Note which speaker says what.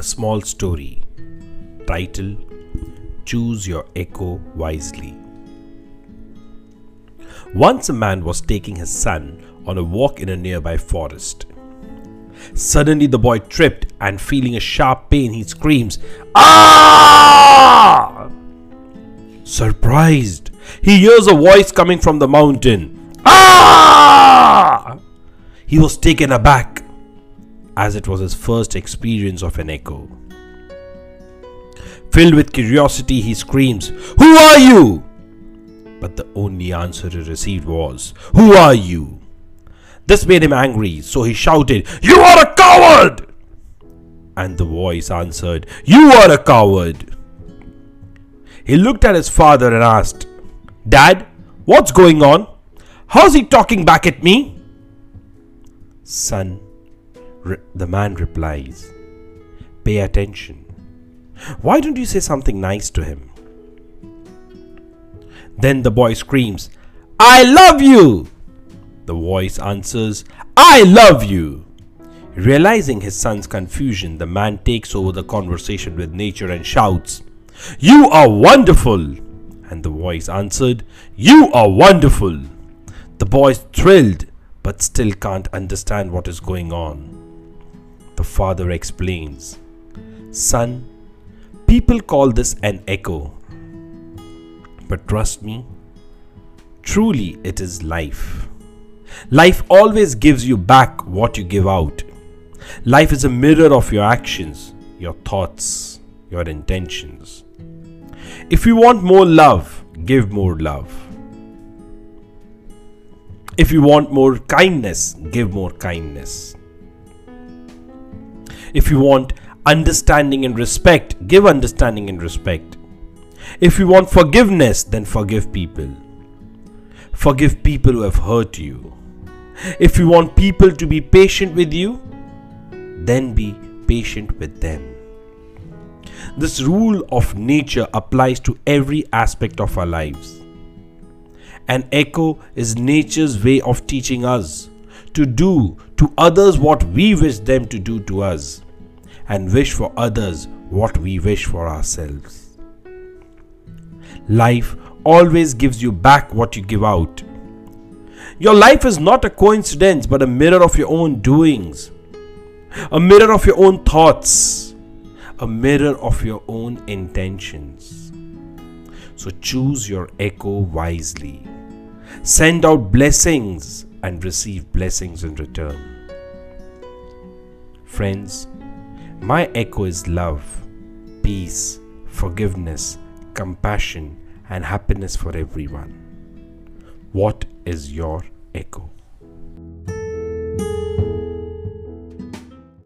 Speaker 1: A small story. Title Choose Your Echo Wisely. Once a man was taking his son on a walk in a nearby forest. Suddenly, the boy tripped and, feeling a sharp pain, he screams, Ah! Surprised, he hears a voice coming from the mountain. Ah! He was taken aback, as it was his first experience of an echo. Filled with curiosity, he screams, Who are you? But the only answer he received was, Who are you? This made him angry, so he shouted, You are a coward! And the voice answered, You are a coward. He looked at his father and asked, Dad, what's going on? How's he talking back at me? Son, re- the man replies, Pay attention. Why don't you say something nice to him? Then the boy screams, I love you! The voice answers, I love you! Realizing his son's confusion, the man takes over the conversation with nature and shouts, You are wonderful! And the voice answered, You are wonderful! The boy is thrilled but still can't understand what is going on. The father explains, Son, people call this an echo. But trust me, truly it is life. Life always gives you back what you give out. Life is a mirror of your actions, your thoughts, your intentions. If you want more love, give more love. If you want more kindness, give more kindness. If you want understanding and respect, give understanding and respect. If you want forgiveness, then forgive people. Forgive people who have hurt you. If you want people to be patient with you, then be patient with them. This rule of nature applies to every aspect of our lives. An echo is nature's way of teaching us to do to others what we wish them to do to us, and wish for others what we wish for ourselves. Life always gives you back what you give out. Your life is not a coincidence but a mirror of your own doings, a mirror of your own thoughts, a mirror of your own intentions. So choose your echo wisely. Send out blessings and receive blessings in return. Friends, my echo is love, peace, forgiveness, compassion, and happiness for everyone. What is your echo?